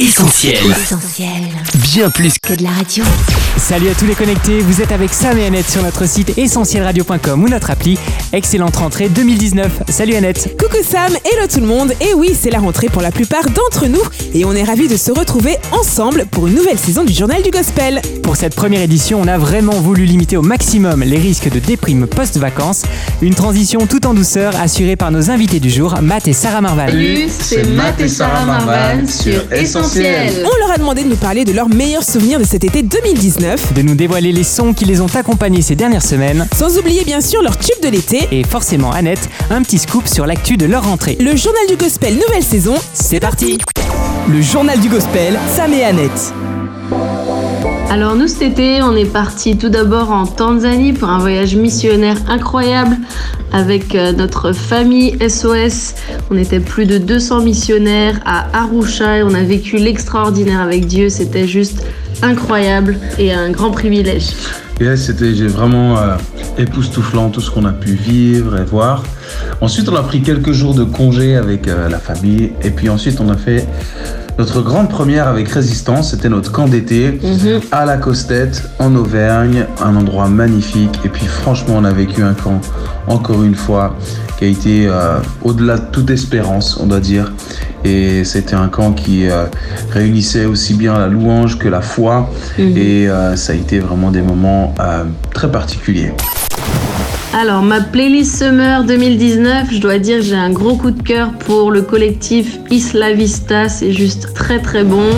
Essentiel. Essentiel. Bien plus Que de la radio. Salut à tous les connectés, vous êtes avec Sam et Annette sur notre site essentielradio.com ou notre appli. Excellente rentrée 2019. Salut Annette. Coucou Sam, hello tout le monde Et oui, c'est la rentrée pour la plupart d'entre nous et on est ravis de se retrouver ensemble pour une nouvelle saison du Journal du Gospel. Pour cette première édition, on a vraiment voulu limiter au maximum les risques de déprime post-vacances. Une transition tout en douceur assurée par nos invités du jour, Matt et Sarah Marval. Salut, c'est Matt et Sarah Marvan sur Essentiel. On leur a demandé de nous parler de leurs meilleurs souvenirs de cet été 2019, De nous dévoiler les sons qui les ont accompagnés ces dernières semaines. sans oublier bien sûr leur tube de l'été. Et forcément, Annette, un petit scoop sur l'actu de leur rentrée. Le Journal du Gospel nouvelle saison, C'est parti le Journal du Gospel, Sam et Annette. Alors nous cet été, on est parti tout d'abord en Tanzanie pour un voyage missionnaire incroyable avec euh, notre famille SOS. On était plus de 200 missionnaires à Arusha et on a vécu l'extraordinaire avec Dieu. C'était juste incroyable et un grand privilège. Et c'était vraiment euh, époustouflant tout ce qu'on a pu vivre et voir. Ensuite, on a pris quelques jours de congé avec euh, la famille. Et puis ensuite, on a fait notre grande première avec Résistance. C'était notre camp d'été à la Costette, en Auvergne. Un endroit magnifique. Et puis franchement, on a vécu un camp, encore une fois, qui a été euh, au-delà de toute espérance, on doit dire. Et c'était un camp qui euh, réunissait aussi bien la louange que la foi. Et euh, ça a été vraiment des moments très particuliers. Alors, ma playlist Summer 2019, je dois dire, j'ai un gros coup de cœur pour le collectif Isla Vista. C'est juste très très bon.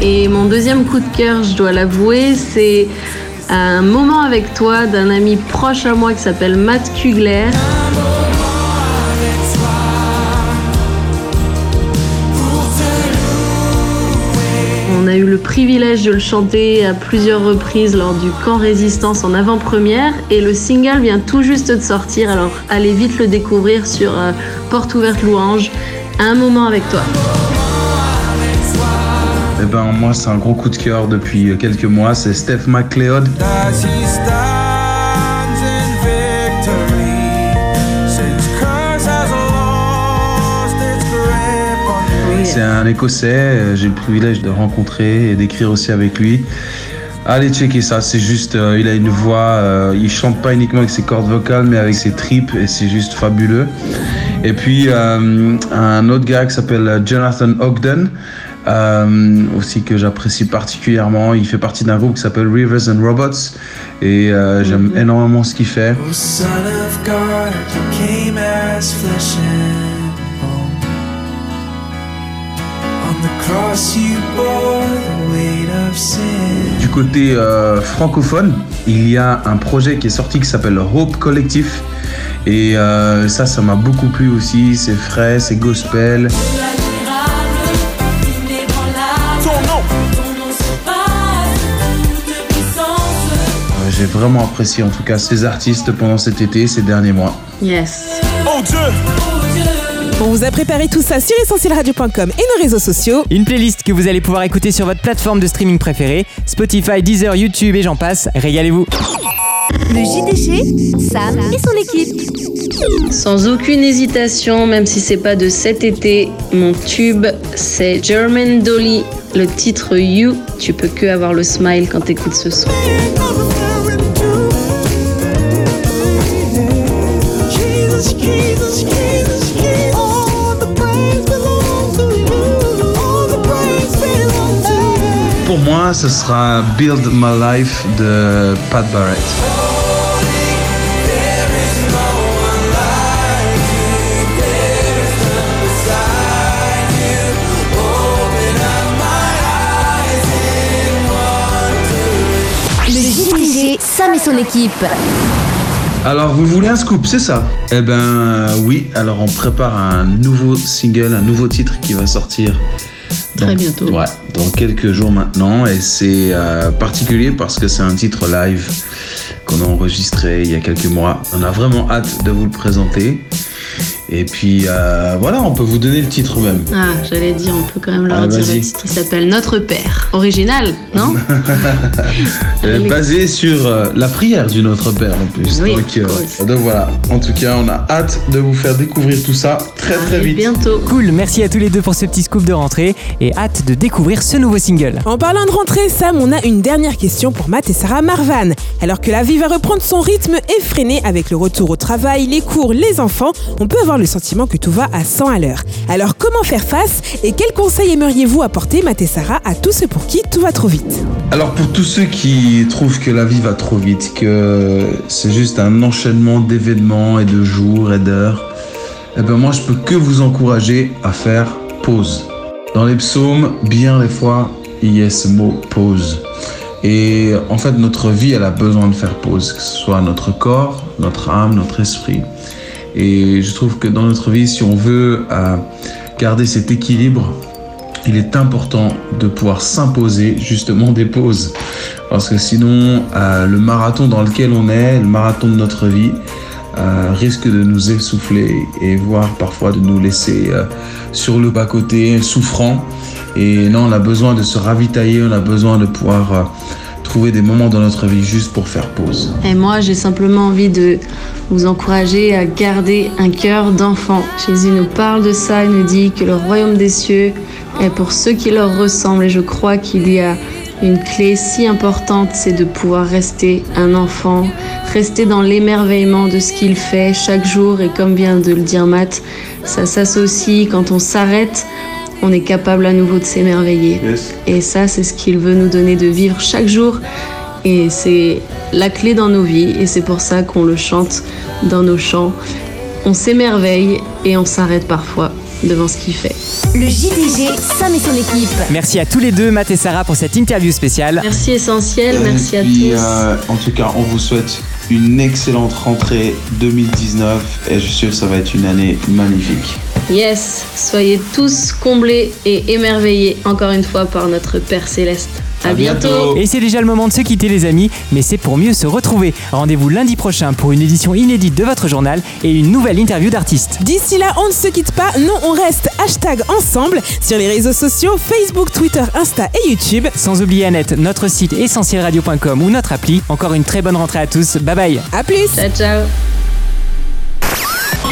Et mon deuxième coup de cœur, je dois l'avouer, c'est un moment avec toi d'un ami proche à moi qui s'appelle Matt Kugler. A eu le privilège de le chanter à plusieurs reprises lors du camp Résistance en avant-première et le single vient tout juste de sortir, alors allez vite le découvrir sur euh, Porte ouverte louange. Un moment avec toi. Eh ben, moi, c'est un gros coup de cœur depuis quelques mois. C'est Steph McLeod. Un Écossais. euh, J'ai le privilège de rencontrer et d'écrire aussi avec lui. Allez checker ça, c'est juste, euh, il a une voix, euh, il chante pas uniquement avec ses cordes vocales, mais avec ses tripes, et c'est juste fabuleux. Et puis un autre gars qui s'appelle Jonathan Ogden, aussi que j'apprécie particulièrement. Il fait partie d'un groupe qui s'appelle Rivers and Robots, et j'aime énormément ce qu'il fait. Oh, Du côté euh, francophone, il y a un projet qui est sorti qui s'appelle Hope Collectif. Et euh, ça, ça m'a beaucoup plu aussi. C'est frais, c'est gospel. Euh, J'ai vraiment apprécié en tout cas ces artistes pendant cet été, ces derniers mois. Yes. Oh Dieu! On vous a préparé tout ça sur essentielradio.com et nos réseaux sociaux. Une playlist que vous allez pouvoir écouter sur votre plateforme de streaming préférée, Spotify, Deezer, YouTube et j'en passe. Régalez-vous. Le JDG, Sam et son équipe. Sans aucune hésitation, même si c'est pas de cet été, mon tube c'est German Dolly. Le titre You, tu peux que avoir le smile quand t'écoutes ce son. Pour moi, ce sera Build My Life de Pat Barrett. Le JDG, Sam et son équipe. Alors, vous voulez un scoop, c'est ça? Eh ben oui, alors on prépare un nouveau single, un nouveau titre qui va sortir. Très bientôt. Ouais, dans quelques jours maintenant. Et c'est euh, particulier parce que c'est un titre live qu'on a enregistré il y a quelques mois. On a vraiment hâte de vous le présenter. Et puis euh, voilà, on peut vous donner le titre même. Ah, j'allais dire, on peut quand même leur Ah, dire le titre. Il s'appelle Notre Père. Original, non Allez. basée sur euh, la prière du Notre Père en plus. Oui, donc, euh, donc voilà, en tout cas, on a hâte de vous faire découvrir tout ça très très vite. bientôt. Cool, merci à tous les deux pour ce petit scoop de rentrée et hâte de découvrir ce nouveau single. En parlant de rentrée, Sam, on a une dernière question pour Matt et Sarah Marvan. Alors que la vie va reprendre son rythme effréné avec le retour au travail, les cours, les enfants, on peut avoir le sentiment que tout va à 100 à l'heure. Alors comment faire face et quels conseils aimeriez-vous apporter, Matt et Sarah, à tous ceux pour qui tout va trop vite? Alors pour tous ceux qui trouvent que la vie va trop vite, que c'est juste un enchaînement d'événements et de jours et d'heures, eh ben moi je peux que vous encourager à faire pause. Dans les psaumes, bien des fois, il y a ce mot pause. Et en fait, notre vie, elle a besoin de faire pause, que ce soit notre corps, notre âme, notre esprit. Et je trouve que dans notre vie, si on veut euh, garder cet équilibre, il est important de pouvoir s'imposer justement des pauses. Parce que sinon, euh, le marathon dans lequel on est, le marathon de notre vie, euh, risque de nous essouffler et voire parfois de nous laisser sur le bas-côté, souffrant. Et non, on a besoin de se ravitailler, on a besoin de pouvoir trouver des moments dans notre vie juste pour faire pause. Et moi, j'ai simplement envie de vous encourager à garder un cœur d'enfant. Jésus nous parle de ça, il nous dit que le royaume des cieux est pour ceux qui leur ressemblent. Et je crois qu'il y a une clé si importante, c'est de pouvoir rester un enfant, rester dans l'émerveillement de ce qu'il fait chaque jour. Et comme vient de le dire Matt, ça s'associe quand on s'arrête. On est capable à nouveau de s'émerveiller. Et ça, c'est ce qu'il veut nous donner de vivre chaque jour. Et c'est la clé dans nos vies. Et c'est pour ça qu'on le chante dans nos chants. On s'émerveille et on s'arrête parfois devant ce qu'il fait. Le JDG, Sam et son équipe. Merci à tous les deux, Matt et Sarah, pour cette interview spéciale. Merci Essentiel, merci Et à puis, tous. euh, en tout cas, on vous souhaite une excellente rentrée 2019 et je suis sûr que ça va être une année magnifique. Yes, soyez tous comblés et émerveillés encore une fois par notre Père Céleste. À, À bientôt. bientôt. Et c'est déjà le moment de se quitter les amis, mais c'est pour mieux se retrouver. Rendez-vous lundi prochain pour une édition inédite de votre journal et une nouvelle interview d'artistes. D'ici là, on ne se quitte pas, non, on reste hashtag ensemble sur les réseaux sociaux Facebook, Twitter, Insta et YouTube. Sans oublier Annette, notre site essentielradio.com ou notre appli. Encore une très bonne rentrée à tous, bye bye À plus Ciao, ciao.